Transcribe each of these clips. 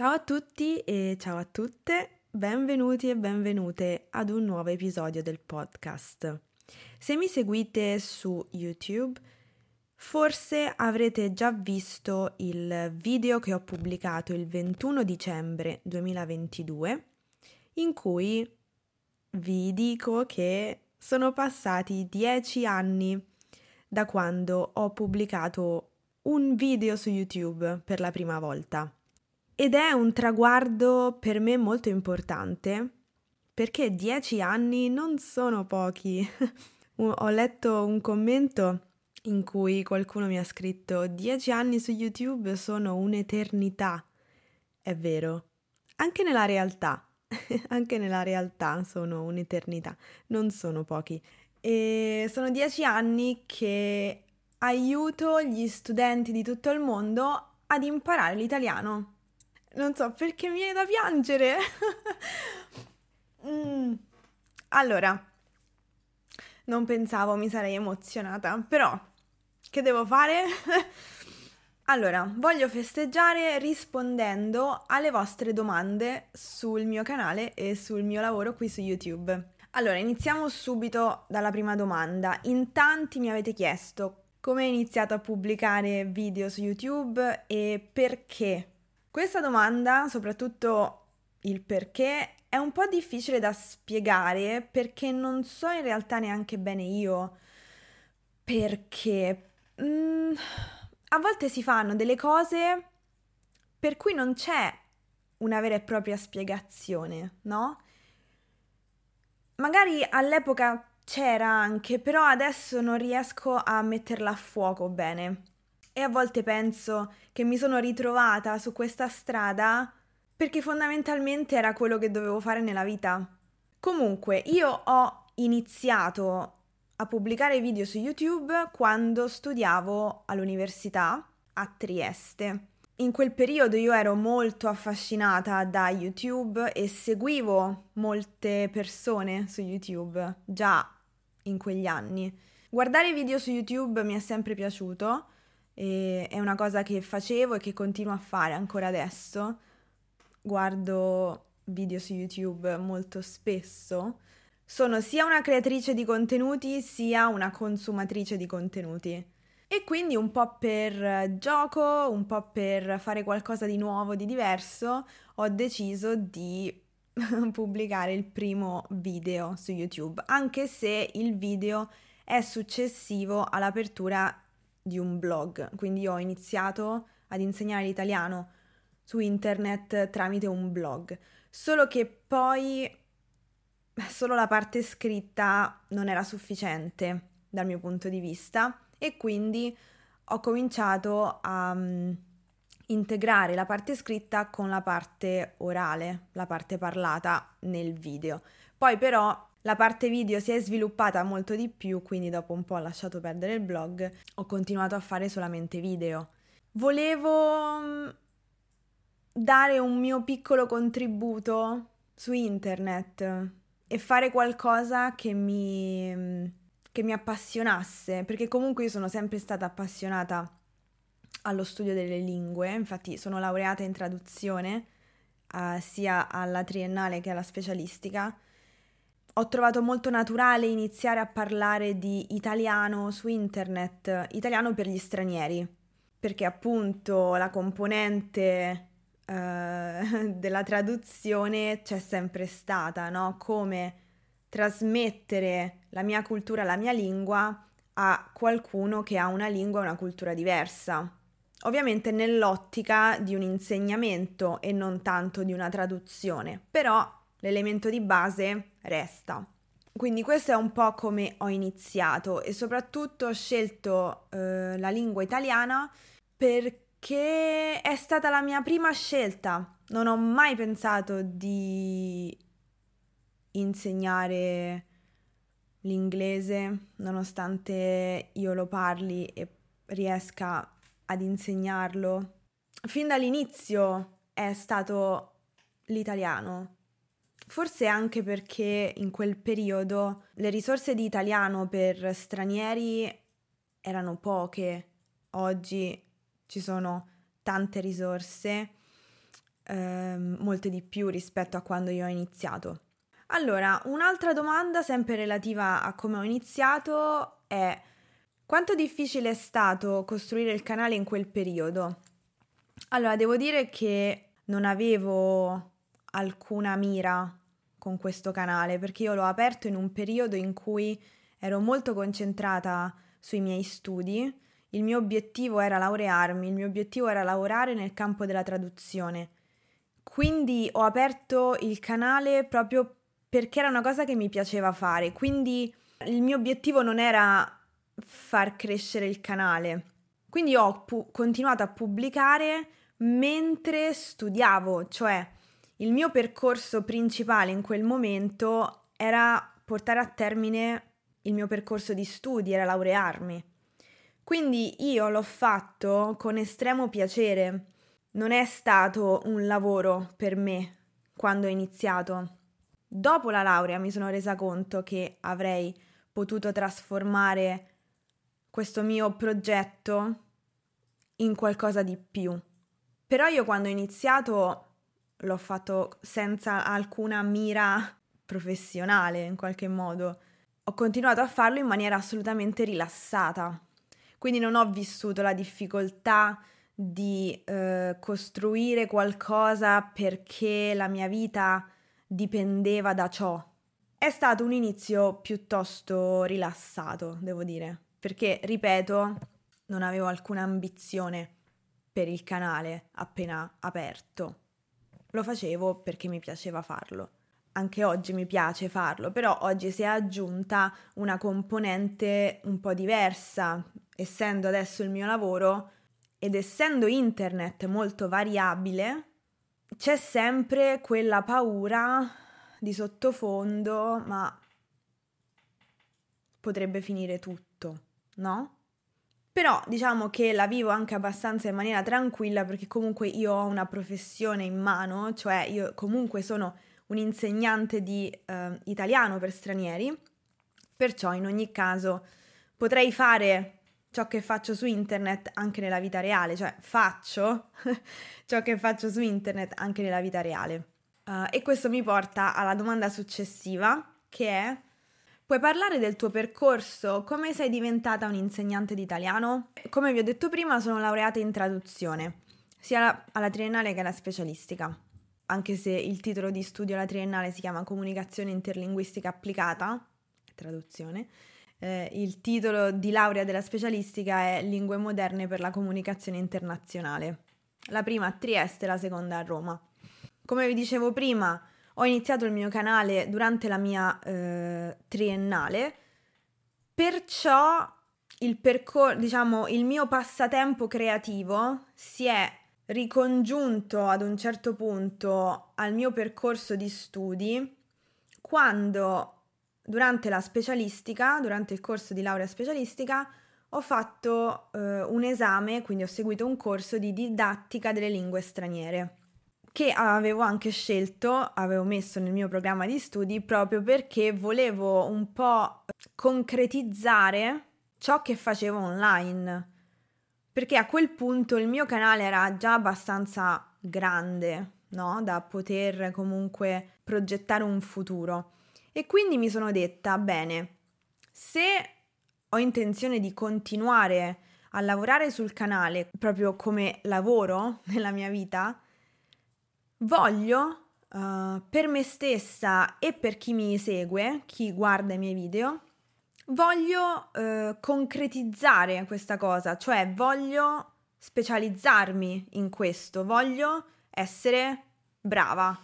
Ciao a tutti e ciao a tutte, benvenuti e benvenute ad un nuovo episodio del podcast. Se mi seguite su YouTube, forse avrete già visto il video che ho pubblicato il 21 dicembre 2022 in cui vi dico che sono passati dieci anni da quando ho pubblicato un video su YouTube per la prima volta. Ed è un traguardo per me molto importante perché dieci anni non sono pochi. Ho letto un commento in cui qualcuno mi ha scritto dieci anni su YouTube sono un'eternità. È vero, anche nella realtà, anche nella realtà sono un'eternità, non sono pochi. E sono dieci anni che aiuto gli studenti di tutto il mondo ad imparare l'italiano non so perché mi viene da piangere. mm. Allora, non pensavo mi sarei emozionata, però che devo fare? allora, voglio festeggiare rispondendo alle vostre domande sul mio canale e sul mio lavoro qui su YouTube. Allora, iniziamo subito dalla prima domanda. In tanti mi avete chiesto come hai iniziato a pubblicare video su YouTube e perché questa domanda, soprattutto il perché, è un po' difficile da spiegare perché non so in realtà neanche bene io perché mm, a volte si fanno delle cose per cui non c'è una vera e propria spiegazione, no? Magari all'epoca c'era anche, però adesso non riesco a metterla a fuoco bene. E a volte penso che mi sono ritrovata su questa strada perché fondamentalmente era quello che dovevo fare nella vita. Comunque, io ho iniziato a pubblicare video su YouTube quando studiavo all'università a Trieste. In quel periodo io ero molto affascinata da YouTube e seguivo molte persone su YouTube già in quegli anni. Guardare video su YouTube mi è sempre piaciuto e è una cosa che facevo e che continuo a fare ancora adesso. Guardo video su YouTube molto spesso. Sono sia una creatrice di contenuti sia una consumatrice di contenuti. E quindi un po' per gioco, un po' per fare qualcosa di nuovo, di diverso, ho deciso di pubblicare il primo video su YouTube, anche se il video è successivo all'apertura di un blog, quindi ho iniziato ad insegnare l'italiano su internet tramite un blog, solo che poi solo la parte scritta non era sufficiente dal mio punto di vista e quindi ho cominciato a um, integrare la parte scritta con la parte orale, la parte parlata nel video. Poi però la parte video si è sviluppata molto di più, quindi dopo un po' ho lasciato perdere il blog, ho continuato a fare solamente video. Volevo mm, dare un mio piccolo contributo su internet e fare qualcosa che mi, mm, che mi appassionasse, perché comunque io sono sempre stata appassionata allo studio delle lingue, infatti sono laureata in traduzione uh, sia alla triennale che alla specialistica ho trovato molto naturale iniziare a parlare di italiano su internet, italiano per gli stranieri, perché appunto la componente uh, della traduzione c'è sempre stata, no? Come trasmettere la mia cultura, la mia lingua a qualcuno che ha una lingua e una cultura diversa. Ovviamente nell'ottica di un insegnamento e non tanto di una traduzione, però l'elemento di base resta. Quindi questo è un po' come ho iniziato e soprattutto ho scelto eh, la lingua italiana perché è stata la mia prima scelta. Non ho mai pensato di insegnare l'inglese, nonostante io lo parli e riesca ad insegnarlo. Fin dall'inizio è stato l'italiano Forse anche perché in quel periodo le risorse di italiano per stranieri erano poche, oggi ci sono tante risorse eh, molte di più rispetto a quando io ho iniziato. Allora, un'altra domanda sempre relativa a come ho iniziato è quanto difficile è stato costruire il canale in quel periodo? Allora, devo dire che non avevo alcuna mira con questo canale perché io l'ho aperto in un periodo in cui ero molto concentrata sui miei studi. Il mio obiettivo era laurearmi, il mio obiettivo era lavorare nel campo della traduzione. Quindi ho aperto il canale proprio perché era una cosa che mi piaceva fare. Quindi il mio obiettivo non era far crescere il canale. Quindi ho pu- continuato a pubblicare mentre studiavo, cioè il mio percorso principale in quel momento era portare a termine il mio percorso di studi, era laurearmi. Quindi io l'ho fatto con estremo piacere. Non è stato un lavoro per me quando ho iniziato. Dopo la laurea mi sono resa conto che avrei potuto trasformare questo mio progetto in qualcosa di più. Però io quando ho iniziato l'ho fatto senza alcuna mira professionale in qualche modo. Ho continuato a farlo in maniera assolutamente rilassata. Quindi non ho vissuto la difficoltà di eh, costruire qualcosa perché la mia vita dipendeva da ciò. È stato un inizio piuttosto rilassato, devo dire perché, ripeto, non avevo alcuna ambizione per il canale appena aperto. Lo facevo perché mi piaceva farlo. Anche oggi mi piace farlo, però oggi si è aggiunta una componente un po' diversa, essendo adesso il mio lavoro ed essendo internet molto variabile, c'è sempre quella paura di sottofondo, ma potrebbe finire tutto no? Però diciamo che la vivo anche abbastanza in maniera tranquilla perché comunque io ho una professione in mano, cioè io comunque sono un insegnante di eh, italiano per stranieri, perciò in ogni caso potrei fare ciò che faccio su internet anche nella vita reale, cioè faccio ciò che faccio su internet anche nella vita reale. Uh, e questo mi porta alla domanda successiva che è Puoi parlare del tuo percorso? Come sei diventata un'insegnante di italiano? Come vi ho detto prima, sono laureata in traduzione, sia alla triennale che alla specialistica. Anche se il titolo di studio alla triennale si chiama Comunicazione interlinguistica applicata, traduzione, eh, il titolo di laurea della specialistica è Lingue moderne per la comunicazione internazionale. La prima a Trieste la seconda a Roma. Come vi dicevo prima, ho iniziato il mio canale durante la mia eh, triennale, perciò il percorso, diciamo, il mio passatempo creativo si è ricongiunto ad un certo punto al mio percorso di studi quando durante la specialistica, durante il corso di laurea specialistica, ho fatto eh, un esame, quindi ho seguito un corso di didattica delle lingue straniere che avevo anche scelto, avevo messo nel mio programma di studi proprio perché volevo un po' concretizzare ciò che facevo online. Perché a quel punto il mio canale era già abbastanza grande, no? Da poter comunque progettare un futuro. E quindi mi sono detta, bene, se ho intenzione di continuare a lavorare sul canale proprio come lavoro nella mia vita, voglio uh, per me stessa e per chi mi segue, chi guarda i miei video, voglio uh, concretizzare questa cosa, cioè voglio specializzarmi in questo, voglio essere brava.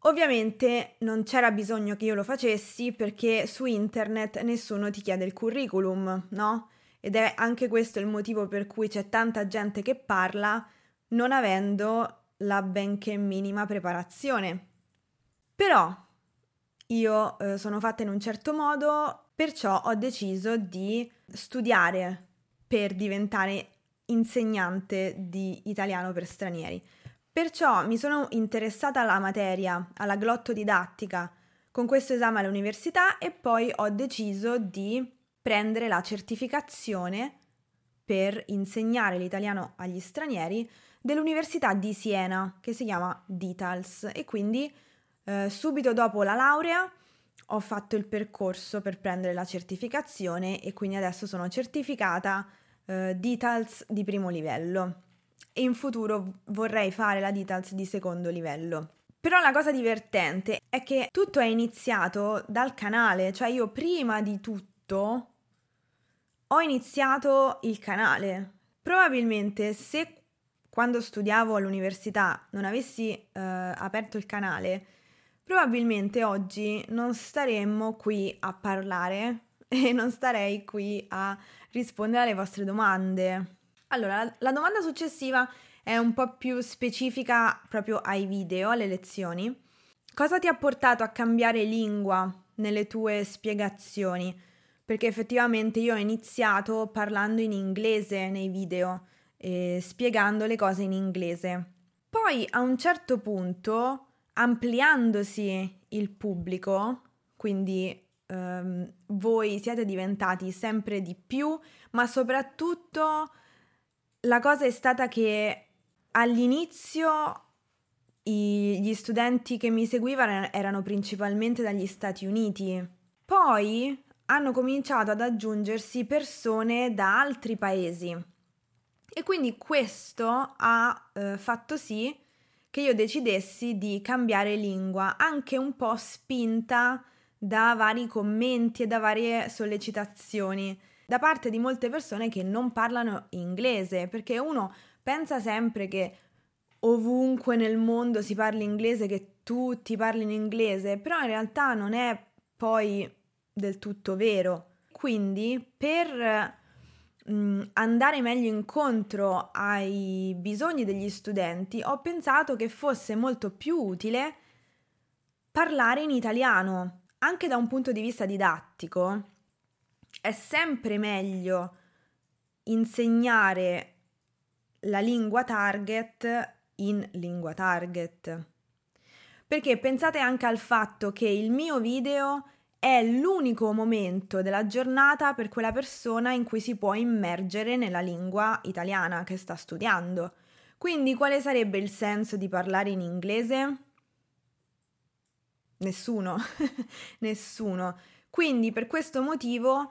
Ovviamente non c'era bisogno che io lo facessi perché su internet nessuno ti chiede il curriculum, no? Ed è anche questo il motivo per cui c'è tanta gente che parla non avendo la benché minima preparazione. Però io eh, sono fatta in un certo modo, perciò ho deciso di studiare per diventare insegnante di italiano per stranieri. Perciò mi sono interessata alla materia, alla glottodidattica, con questo esame all'università e poi ho deciso di prendere la certificazione per insegnare l'italiano agli stranieri dell'Università di Siena, che si chiama DITALS. E quindi eh, subito dopo la laurea ho fatto il percorso per prendere la certificazione e quindi adesso sono certificata eh, DITALS di primo livello e in futuro vorrei fare la DITALS di secondo livello. Però la cosa divertente è che tutto è iniziato dal canale, cioè io prima di tutto ho iniziato il canale. Probabilmente se quando studiavo all'università non avessi eh, aperto il canale, probabilmente oggi non staremmo qui a parlare e non starei qui a rispondere alle vostre domande. Allora, la, domanda successiva è un po' più specifica proprio ai video, alle lezioni. Cosa ti ha portato a cambiare lingua nelle tue spiegazioni? Perché effettivamente io ho iniziato parlando in inglese nei video, eh, spiegando le cose in inglese. Poi a un certo punto, ampliandosi il pubblico, quindi ehm, voi siete diventati sempre di più, ma soprattutto la cosa è stata che all'inizio i, gli studenti che mi seguivano erano principalmente dagli Stati Uniti. Poi hanno cominciato ad aggiungersi persone da altri paesi. E quindi questo ha eh, fatto sì che io decidessi di cambiare lingua, anche un po' spinta da vari commenti e da varie sollecitazioni da parte di molte persone che non parlano inglese, perché uno pensa sempre che ovunque nel mondo si parli inglese, che tutti parlino inglese, però in realtà non è poi del tutto vero. Quindi per andare meglio incontro ai bisogni degli studenti, ho pensato che fosse molto più utile parlare in italiano, anche da un punto di vista didattico è sempre meglio insegnare la lingua target in lingua target. Perché pensate anche al fatto che il mio video è l'unico momento della giornata per quella persona in cui si può immergere nella lingua italiana che sta studiando. Quindi quale sarebbe il senso di parlare in inglese? Nessuno, nessuno. Quindi per questo motivo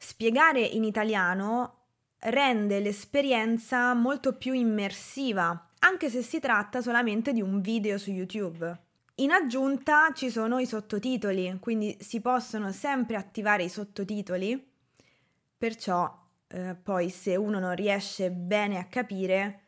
Spiegare in italiano rende l'esperienza molto più immersiva, anche se si tratta solamente di un video su YouTube. In aggiunta ci sono i sottotitoli, quindi si possono sempre attivare i sottotitoli, perciò eh, poi se uno non riesce bene a capire,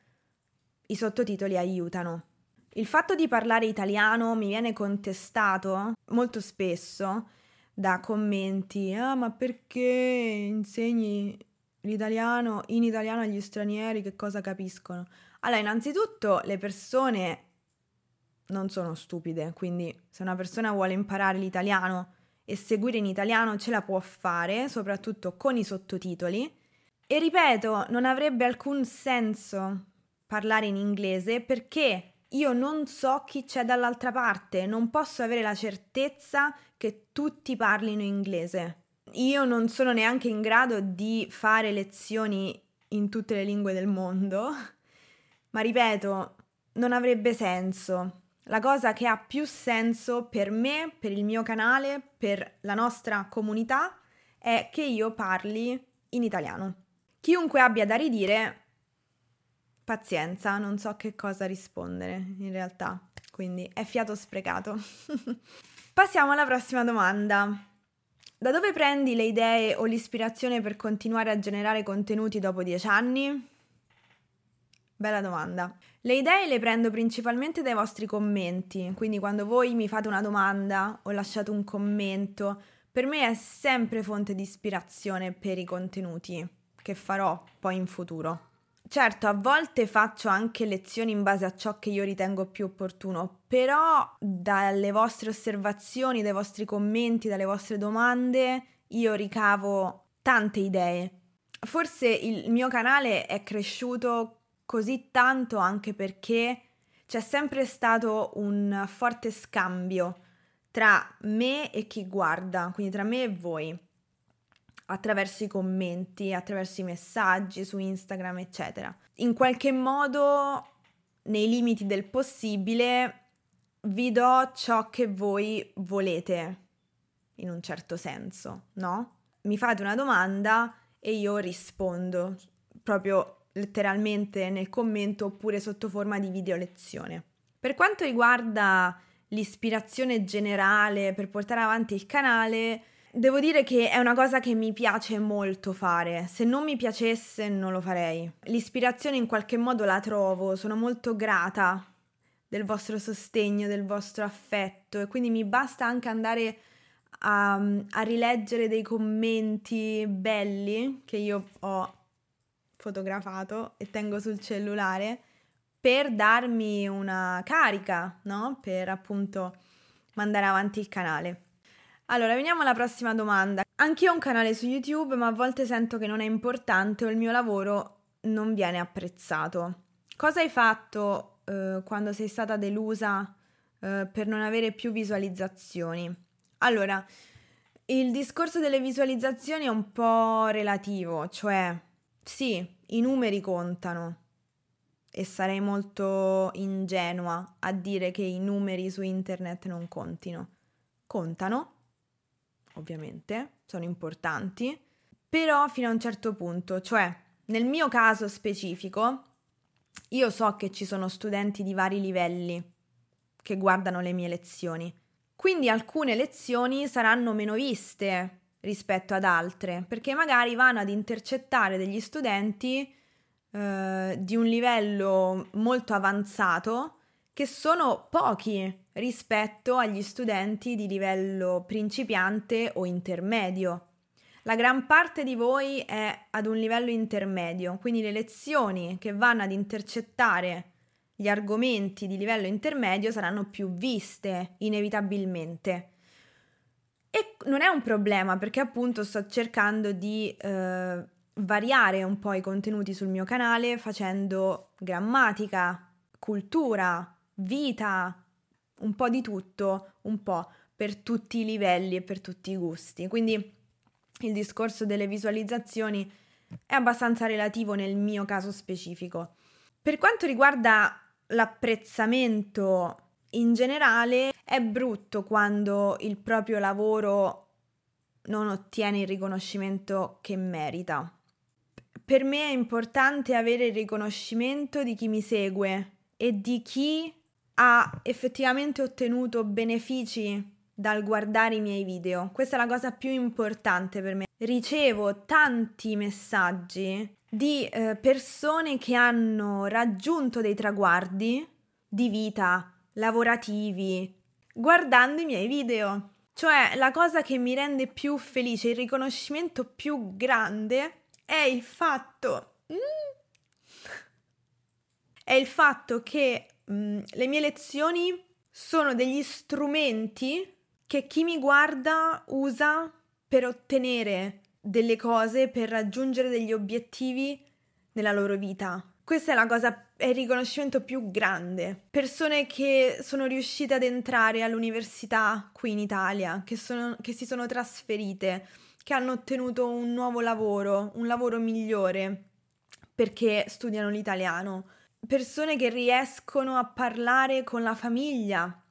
i sottotitoli aiutano. Il fatto di parlare italiano mi viene contestato molto spesso da commenti, ah ma perché insegni l'italiano in italiano agli stranieri che cosa capiscono? Allora, innanzitutto le persone non sono stupide, quindi se una persona vuole imparare l'italiano e seguire in italiano ce la può fare, soprattutto con i sottotitoli. E ripeto, non avrebbe alcun senso parlare in inglese perché io non so chi c'è dall'altra parte, non posso avere la certezza che tutti parlino inglese. Io non sono neanche in grado di fare lezioni in tutte le lingue del mondo, ma ripeto, non avrebbe senso. La cosa che ha più senso per me, per il mio canale, per la nostra comunità, è che io parli in italiano. Chiunque abbia da ridire pazienza, non so che cosa rispondere in realtà, quindi è fiato sprecato. Passiamo alla prossima domanda. Da dove prendi le idee o l'ispirazione per continuare a generare contenuti dopo dieci anni? Bella domanda. Le idee le prendo principalmente dai vostri commenti, quindi quando voi mi fate una domanda o lasciate un commento, per me è sempre fonte di ispirazione per i contenuti che farò poi in futuro. Certo, a volte faccio anche lezioni in base a ciò che io ritengo più opportuno, però dalle vostre osservazioni, dai vostri commenti, dalle vostre domande, io ricavo tante idee. Forse il mio canale è cresciuto così tanto anche perché c'è sempre stato un forte scambio tra me e chi guarda, quindi tra me e voi. attraverso i commenti, attraverso i messaggi su Instagram, eccetera. In qualche modo, nei limiti del possibile, vi do ciò che voi volete, in un certo senso, no? Mi fate una domanda e io rispondo, proprio letteralmente nel commento oppure sotto forma di video lezione. Per quanto riguarda l'ispirazione generale per portare avanti il canale, Devo dire che è una cosa che mi piace molto fare. Se non mi piacesse non lo farei. L'ispirazione in qualche modo la trovo, sono molto grata del vostro sostegno, del vostro affetto e quindi mi basta anche andare a, a rileggere dei commenti belli che io ho fotografato e tengo sul cellulare per darmi una carica, no? Per appunto mandare avanti il canale. Allora, veniamo alla prossima domanda. Anch'io ho un canale su YouTube, ma a volte sento che non è importante o il mio lavoro non viene apprezzato. Cosa hai fatto eh, quando sei stata delusa eh, per non avere più visualizzazioni? Allora, il discorso delle visualizzazioni è un po' relativo, cioè sì, i numeri contano. E sarei molto ingenua a dire che i numeri su internet non contino. Contano, ovviamente, sono importanti, però fino a un certo punto, cioè nel mio caso specifico, io so che ci sono studenti di vari livelli che guardano le mie lezioni, quindi alcune lezioni saranno meno viste rispetto ad altre, perché magari vanno ad intercettare degli studenti eh, di un livello molto avanzato che sono pochi rispetto agli studenti di livello principiante o intermedio. La gran parte di voi è ad un livello intermedio, quindi le lezioni che vanno ad intercettare gli argomenti di livello intermedio saranno più viste inevitabilmente. E non è un problema perché appunto sto cercando di eh, variare un po' i contenuti sul mio canale facendo grammatica, cultura, vita, un po' di tutto, un po' per tutti i livelli e per tutti i gusti. Quindi il discorso delle visualizzazioni è abbastanza relativo nel mio caso specifico. Per quanto riguarda l'apprezzamento in generale, è brutto quando il proprio lavoro non ottiene il riconoscimento che merita. Per me è importante avere il riconoscimento di chi mi segue e di chi ha effettivamente ottenuto benefici dal guardare i miei video. Questa è la cosa più importante per me. Ricevo tanti messaggi di eh, persone che hanno raggiunto dei traguardi di vita, lavorativi, guardando i miei video. Cioè, la cosa che mi rende più felice, il riconoscimento più grande è il fatto... Mm, è il fatto che Mm, le mie lezioni sono degli strumenti che chi mi guarda usa per ottenere delle cose, per raggiungere degli obiettivi nella loro vita. Questa è la cosa, è il riconoscimento più grande. Persone che sono riuscite ad entrare all'università qui in Italia, che, sono, che si sono trasferite, che hanno ottenuto un nuovo lavoro, un lavoro migliore perché studiano l'italiano persone che riescono a parlare con la famiglia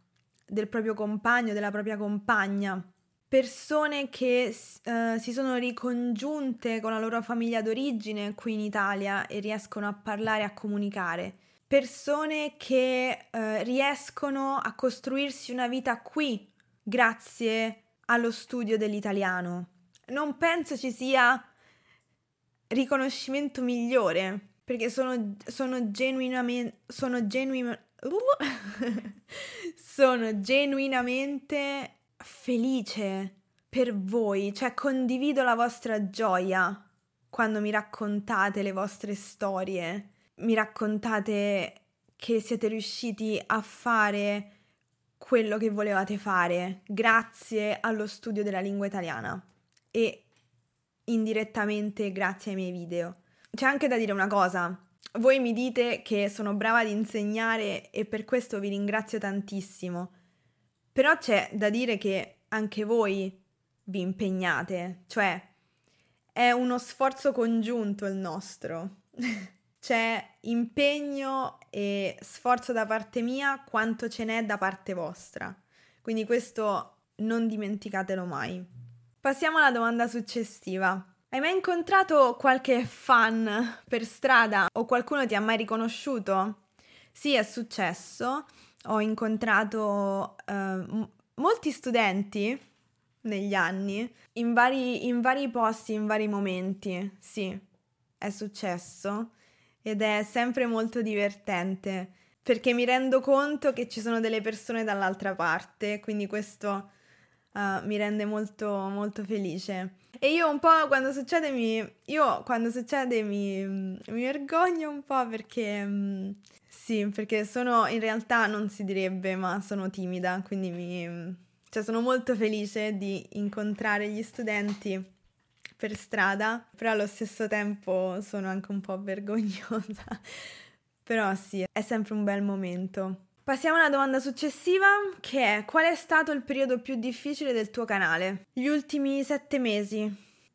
del proprio compagno, della propria compagna, persone che uh, si sono ricongiunte con la loro famiglia d'origine qui in Italia e riescono a parlare e a comunicare, persone che uh, riescono a costruirsi una vita qui grazie allo studio dell'italiano. Non penso ci sia riconoscimento migliore perché sono, sono genuinamente, sono, genuin, uh, sono genuinamente felice per voi, cioè condivido la vostra gioia quando mi raccontate le vostre storie, mi raccontate che siete riusciti a fare quello che volevate fare grazie allo studio della lingua italiana e indirettamente grazie ai miei video. C'è anche da dire una cosa. Voi mi dite che sono brava ad insegnare e per questo vi ringrazio tantissimo. Però c'è da dire che anche voi vi impegnate, cioè è uno sforzo congiunto il nostro. C'è impegno e sforzo da parte mia quanto ce n'è da parte vostra. Quindi questo non dimenticatelo mai. Passiamo alla domanda successiva. Hai mai incontrato qualche fan per strada o qualcuno ti ha mai riconosciuto? Sì, è successo. Ho incontrato uh, molti studenti negli anni, in vari, in vari posti, in vari momenti. Sì, è successo ed è sempre molto divertente perché mi rendo conto che ci sono delle persone dall'altra parte, quindi questo uh, mi rende molto, molto felice. E io un po' quando succede mi, io quando succede mi, mi vergogno un po' perché, um, sì, perché sono, in realtà non si direbbe, ma sono timida, quindi mi, cioè sono molto felice di incontrare gli studenti per strada, però allo stesso tempo sono anche un po' vergognosa. però sì, è sempre un bel momento. Passiamo alla domanda successiva, che è qual è stato il periodo più difficile del tuo canale? Gli ultimi sette mesi,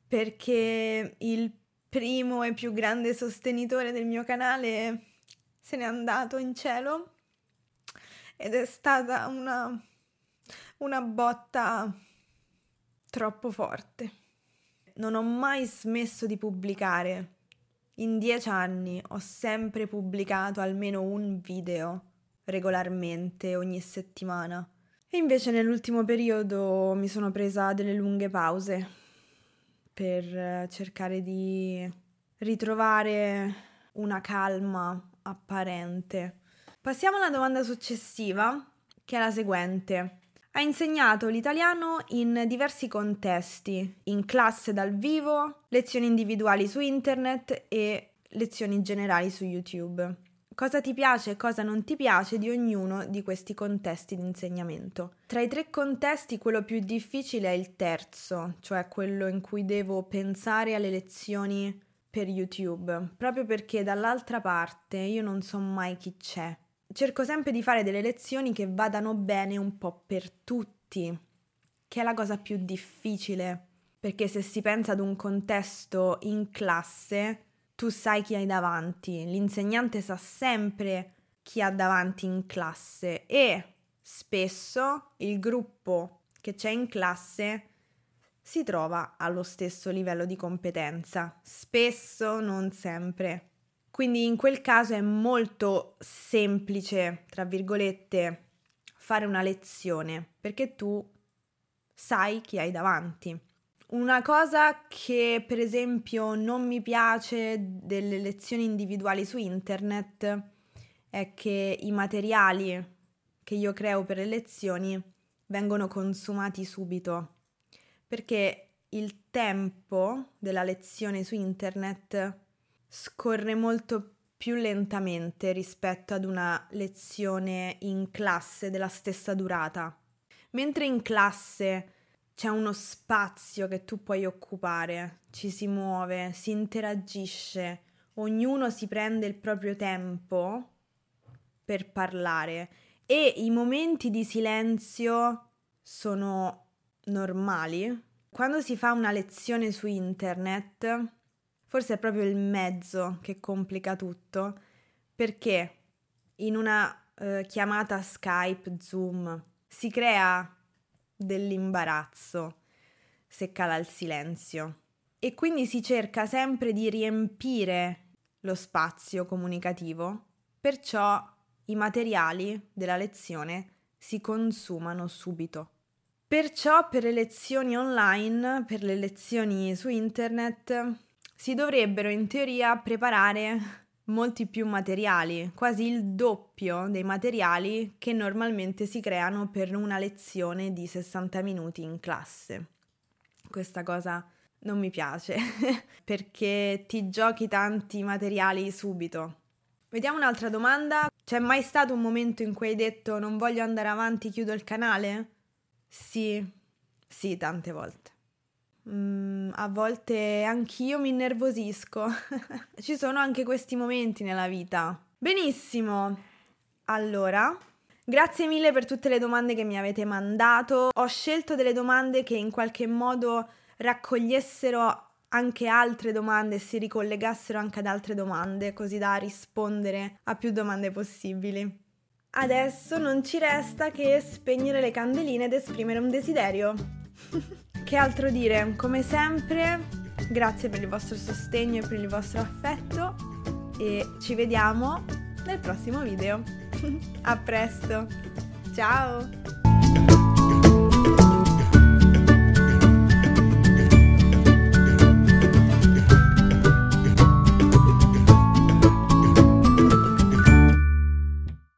perché il primo e più grande sostenitore del mio canale se n'è andato in cielo ed è stata una, una botta troppo forte non ho mai smesso di pubblicare. In dieci anni ho sempre pubblicato almeno un video regolarmente ogni settimana. E invece nell'ultimo periodo mi sono presa delle lunghe pause per cercare di ritrovare una calma apparente. Passiamo alla domanda successiva, che è la seguente. Ha insegnato l'italiano in diversi contesti, in classe dal vivo, lezioni individuali su internet e lezioni generali su YouTube. Cosa ti piace e cosa non ti piace di ognuno di questi contesti di insegnamento? Tra i tre contesti quello più difficile è il terzo, cioè quello in cui devo pensare alle lezioni per YouTube, proprio perché dall'altra parte io non so mai chi c'è. Cerco sempre di fare delle lezioni che vadano bene un po' per tutti, che è la cosa più difficile, perché se si pensa ad un contesto in classe, tu sai chi hai davanti, l'insegnante sa sempre chi ha davanti in classe e spesso il gruppo che c'è in classe si trova allo stesso livello di competenza, spesso non sempre. Quindi in quel caso è molto semplice, tra virgolette, fare una lezione perché tu sai chi hai davanti. Una cosa che per esempio non mi piace delle lezioni individuali su internet è che i materiali che io creo per le lezioni vengono consumati subito perché il tempo della lezione su internet scorre molto più lentamente rispetto ad una lezione in classe della stessa durata. Mentre in classe c'è uno spazio che tu puoi occupare, ci si muove, si interagisce, ognuno si prende il proprio tempo per parlare e i momenti di silenzio sono normali. Quando si fa una lezione su internet forse è proprio il mezzo che complica tutto, perché in una eh, chiamata Skype, Zoom, si crea dell'imbarazzo se cala il silenzio e quindi si cerca sempre di riempire lo spazio comunicativo, perciò i materiali della lezione si consumano subito. Perciò per le lezioni online, per le lezioni su internet, si dovrebbero in teoria preparare molti più materiali, quasi il doppio dei materiali che normalmente si creano per una lezione di 60 minuti in classe. Questa cosa non mi piace perché ti giochi tanti materiali subito. Vediamo un'altra domanda. C'è mai stato un momento in cui hai detto non voglio andare avanti, chiudo il canale? Sì, sì, tante volte. Mm, a volte anch'io mi innervosisco. Ci sono anche questi momenti nella vita. Benissimo. Allora, grazie mille per tutte le domande che mi avete mandato. Ho scelto delle domande che in qualche modo raccogliessero anche altre domande e si ricollegassero anche ad altre domande, così da rispondere a più domande possibili. Adesso non ci resta che spegnere le candeline ed esprimere un desiderio. che altro dire? Come sempre, grazie per il vostro sostegno e per il vostro affetto e ci vediamo nel prossimo video. A presto! Ciao!